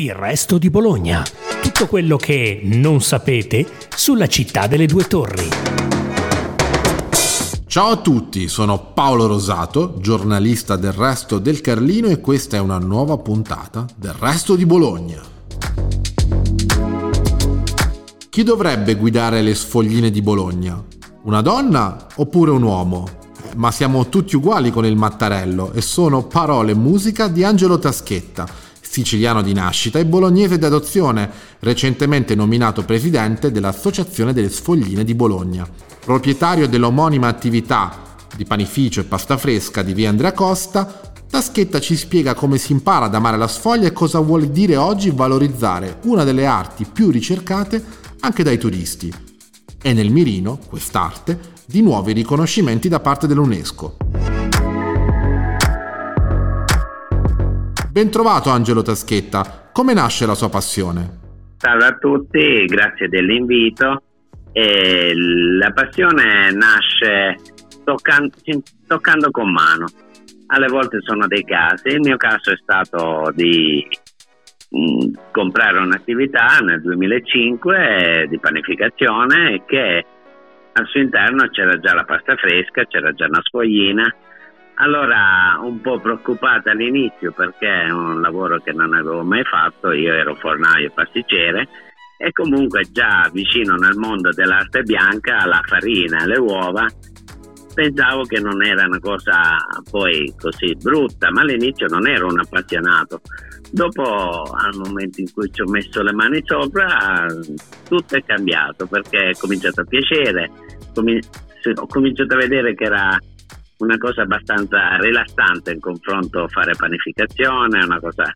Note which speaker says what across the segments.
Speaker 1: Il resto di Bologna. Tutto quello che non sapete sulla città delle due torri.
Speaker 2: Ciao a tutti, sono Paolo Rosato, giornalista del Resto del Carlino e questa è una nuova puntata del Resto di Bologna. Chi dovrebbe guidare le sfogline di Bologna? Una donna oppure un uomo? Ma siamo tutti uguali con il Mattarello e sono parole e musica di Angelo Taschetta siciliano di nascita e bolognese d'adozione, recentemente nominato presidente dell'Associazione delle Sfogline di Bologna. Proprietario dell'omonima attività di panificio e pasta fresca di via Andrea Costa, Taschetta ci spiega come si impara ad amare la sfoglia e cosa vuol dire oggi valorizzare una delle arti più ricercate anche dai turisti. E nel mirino, quest'arte, di nuovi riconoscimenti da parte dell'UNESCO. Bentrovato Angelo Taschetta, come nasce la sua passione?
Speaker 3: Salve a tutti, grazie dell'invito. E la passione nasce toccando, toccando con mano. Alle volte sono dei casi, il mio caso è stato di mm, comprare un'attività nel 2005 di panificazione che al suo interno c'era già la pasta fresca, c'era già una sfoglina allora, un po' preoccupata all'inizio perché è un lavoro che non avevo mai fatto, io ero fornaio e pasticcere e comunque già vicino nel mondo dell'arte bianca, la farina, le uova, pensavo che non era una cosa poi così brutta, ma all'inizio non ero un appassionato. Dopo, al momento in cui ci ho messo le mani sopra, tutto è cambiato perché è cominciato a piacere, ho cominciato a vedere che era una cosa abbastanza rilassante in confronto a fare panificazione, una cosa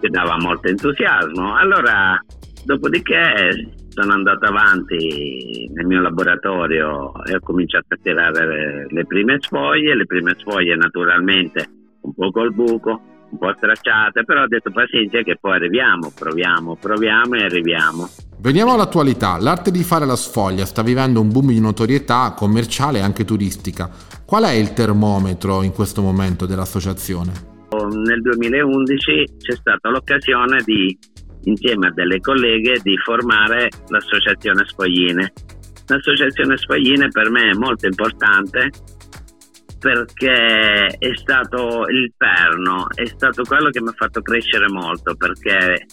Speaker 3: che dava molto entusiasmo. Allora, dopodiché sono andato avanti nel mio laboratorio e ho cominciato a tirare le prime sfoglie, le prime sfoglie naturalmente un po' col buco, un po' stracciate, però ho detto pazienza che poi arriviamo, proviamo, proviamo e arriviamo.
Speaker 2: Veniamo all'attualità, l'arte di fare la sfoglia sta vivendo un boom di notorietà commerciale e anche turistica. Qual è il termometro in questo momento dell'associazione?
Speaker 3: Nel 2011 c'è stata l'occasione di, insieme a delle colleghe, di formare l'associazione Sfogline. L'associazione Sfogline per me è molto importante perché è stato il perno, è stato quello che mi ha fatto crescere molto perché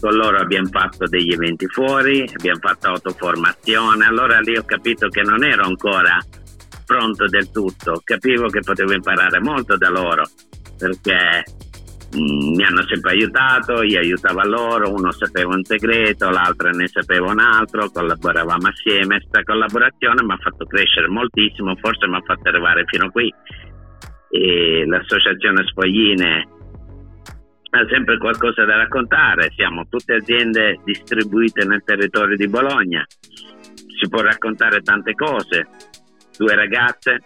Speaker 3: con loro abbiamo fatto degli eventi fuori, abbiamo fatto autoformazione, allora lì ho capito che non ero ancora pronto del tutto, capivo che potevo imparare molto da loro perché Mm, mi hanno sempre aiutato, io aiutavo loro, uno sapeva un segreto, l'altro ne sapeva un altro, collaboravamo assieme. Questa collaborazione mi ha fatto crescere moltissimo, forse mi ha fatto arrivare fino a qui. E l'associazione Sfogline ha sempre qualcosa da raccontare, siamo tutte aziende distribuite nel territorio di Bologna, si può raccontare tante cose, due ragazze,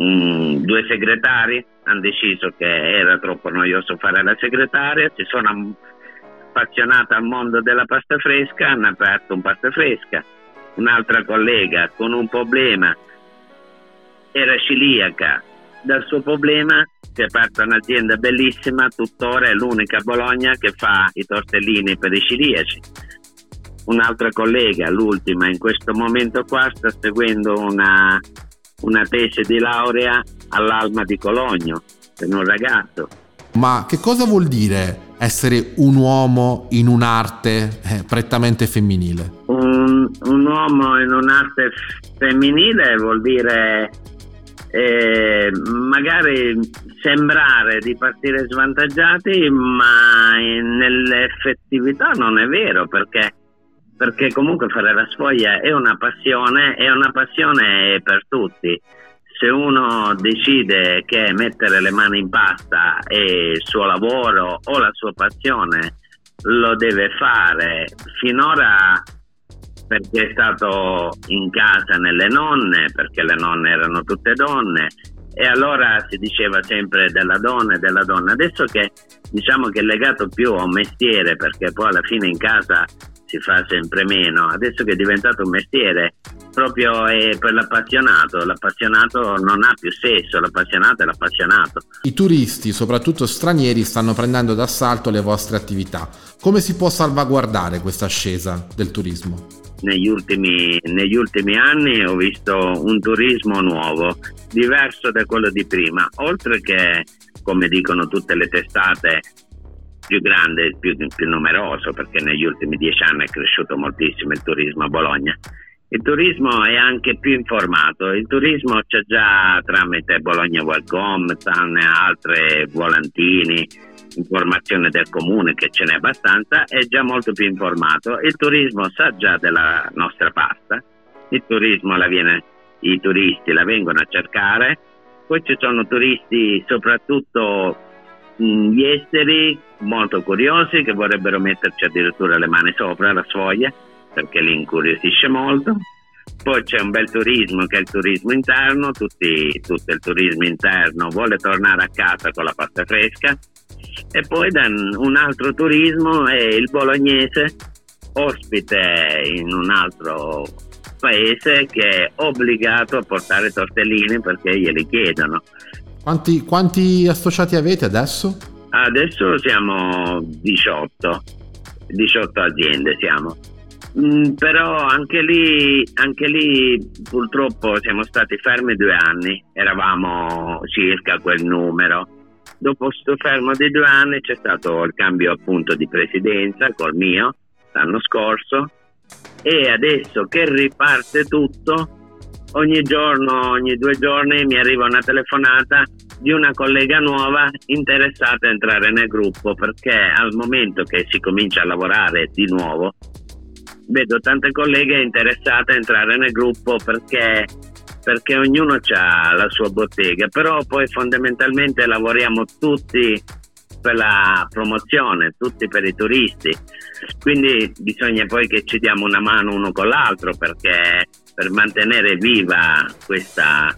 Speaker 3: mm, due segretari, hanno deciso che era troppo noioso fare la segretaria, si sono appassionata al mondo della pasta fresca, hanno aperto un pasta fresca. Un'altra collega con un problema era ciliaca, dal suo problema si è aperta un'azienda bellissima, tuttora è l'unica a Bologna che fa i tortellini per i ciliaci. Un'altra collega, l'ultima in questo momento qua, sta seguendo una, una tesi di laurea all'Alma di Cologno per un ragazzo.
Speaker 2: Ma che cosa vuol dire essere un uomo in un'arte eh, prettamente femminile?
Speaker 3: Un, un, uomo in un'arte femminile vuol dire eh, magari sembrare di partire svantaggiati, ma nell'effettività non è vero perché perché comunque fare la sfoglia è una passione, è una passione per tutti se uno decide che mettere le mani in pasta è il suo lavoro o la sua passione, lo deve fare. Finora perché è stato in casa nelle nonne, perché le nonne erano tutte donne e allora si diceva sempre della donna e della donna. Adesso che diciamo che è legato più a un mestiere, perché poi alla fine in casa si fa sempre meno, adesso che è diventato un mestiere proprio è per l'appassionato, l'appassionato non ha più sesso, l'appassionato è l'appassionato.
Speaker 2: I turisti, soprattutto stranieri, stanno prendendo d'assalto le vostre attività. Come si può salvaguardare questa ascesa del turismo?
Speaker 3: Negli ultimi, negli ultimi anni ho visto un turismo nuovo, diverso da quello di prima, oltre che, come dicono tutte le testate, più grande, più, più numeroso, perché negli ultimi dieci anni è cresciuto moltissimo il turismo a Bologna. Il turismo è anche più informato, il turismo c'è già tramite Bologna Welcome, tante altre volantini, informazione del comune che ce n'è abbastanza, è già molto più informato. Il turismo sa già della nostra pasta, il turismo la viene, i turisti la vengono a cercare, poi ci sono turisti soprattutto gli esteri molto curiosi che vorrebbero metterci addirittura le mani sopra la sfoglia perché li incuriosisce molto. Poi c'è un bel turismo che è il turismo interno, tutti, tutto il turismo interno vuole tornare a casa con la pasta fresca e poi un altro turismo è il bolognese ospite in un altro paese che è obbligato a portare tortellini perché glieli chiedono.
Speaker 2: Quanti, quanti associati avete adesso?
Speaker 3: Adesso siamo 18, 18 aziende siamo. Mm, però anche lì, anche lì purtroppo siamo stati fermi due anni, eravamo circa quel numero. Dopo questo fermo di due anni c'è stato il cambio appunto di presidenza col mio l'anno scorso e adesso che riparte tutto, ogni giorno, ogni due giorni mi arriva una telefonata di una collega nuova interessata a entrare nel gruppo perché al momento che si comincia a lavorare di nuovo vedo tante colleghe interessate a entrare nel gruppo perché, perché ognuno ha la sua bottega, però poi fondamentalmente lavoriamo tutti per la promozione, tutti per i turisti. Quindi bisogna poi che ci diamo una mano uno con l'altro perché per mantenere viva questa,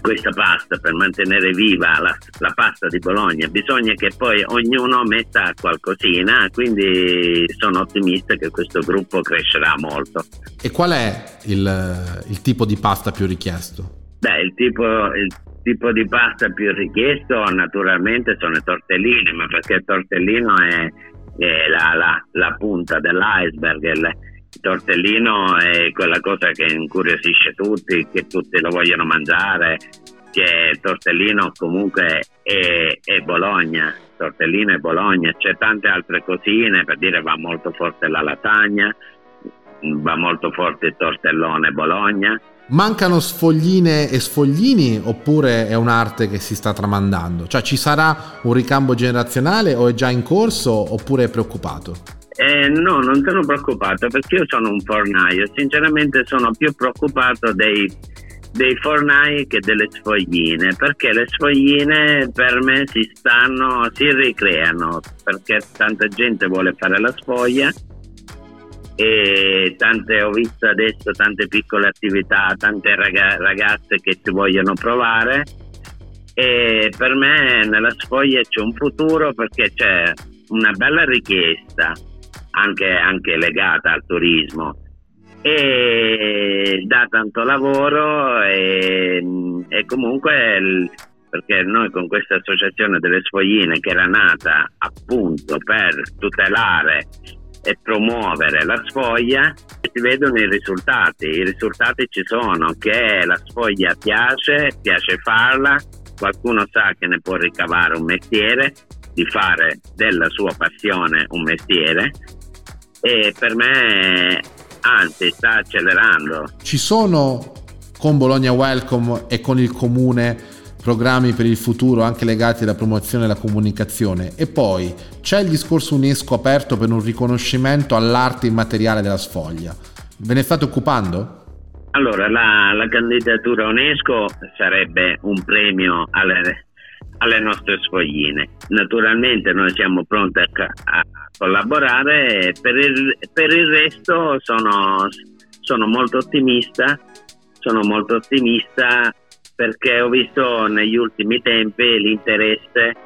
Speaker 3: questa pasta per mantenere viva la, la, pasta di Bologna bisogna che poi ognuno metta qualcosina quindi sono ottimista che questo gruppo crescerà molto
Speaker 2: e qual è il, il tipo di pasta più richiesto?
Speaker 3: Beh, il tipo, il tipo di pasta più richiesto naturalmente sono i tortellini ma perché il tortellino è, è la, la, la, punta dell'iceberg tortellino è quella cosa che incuriosisce tutti, che tutti lo vogliono mangiare, che tortellino comunque è, è Bologna, tortellino è Bologna, c'è tante altre cosine, per dire va molto forte la latagna, va molto forte il tortellone Bologna.
Speaker 2: Mancano sfogline e sfoglini oppure è un'arte che si sta tramandando? Cioè ci sarà un ricambio generazionale o è già in corso oppure è preoccupato?
Speaker 3: Eh, no, non sono preoccupato perché io sono un fornaio, sinceramente sono più preoccupato dei, dei fornai che delle sfogline, perché le sfogline per me si stanno, si ricreano, perché tanta gente vuole fare la sfoglia e tante, ho visto adesso tante piccole attività, tante ragazze che ci vogliono provare. E per me nella sfoglia c'è un futuro perché c'è una bella richiesta anche, anche legata al turismo. E dà tanto lavoro e, e comunque il, perché noi con questa associazione delle sfogline che era nata appunto per tutelare e promuovere la sfoglia si vedono i risultati. I risultati ci sono che la sfoglia piace piace farla qualcuno sa che ne può ricavare un mestiere di fare della sua passione un mestiere e per me anzi sta accelerando.
Speaker 2: Ci sono con Bologna Welcome e con il comune programmi per il futuro anche legati alla promozione e alla comunicazione e poi c'è il discorso UNESCO aperto per un riconoscimento all'arte immateriale della sfoglia. Ve ne state occupando?
Speaker 3: Allora, la, la candidatura UNESCO sarebbe un premio alle, alle nostre sfogline. Naturalmente noi siamo pronti a, a collaborare, per il, per il resto sono, sono molto ottimista, sono molto ottimista perché ho visto negli ultimi tempi l'interesse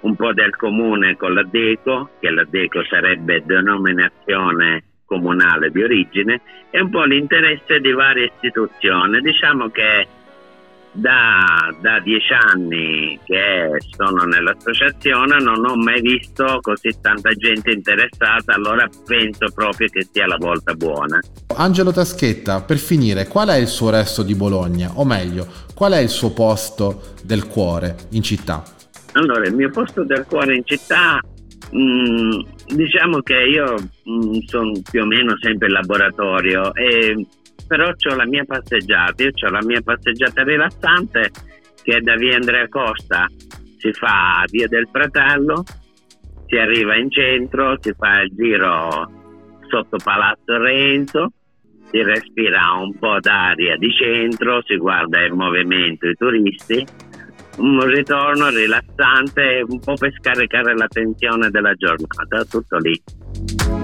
Speaker 3: un po' del comune con la DECO, che la DECO sarebbe denominazione comunale di origine e un po' l'interesse di varie istituzioni. Diciamo che da, da, dieci anni che sono nell'associazione non ho mai visto così tanta gente interessata, allora penso proprio che sia la volta buona.
Speaker 2: Angelo Taschetta, per finire, qual è il suo resto di Bologna? O meglio, qual è il suo posto del cuore in città?
Speaker 3: Allora, il mio posto del cuore in città, mm, diciamo che io mm, sono più o meno sempre in laboratorio e però ho la mia passeggiata, io ho la mia passeggiata rilassante che è da via Andrea Costa, si fa via del Fratello, si arriva in centro, si fa il giro sotto Palazzo Renzo, si respira un po' d'aria di centro, si guarda il movimento, i turisti, un ritorno rilassante, un po' per scaricare la tensione della giornata, tutto lì.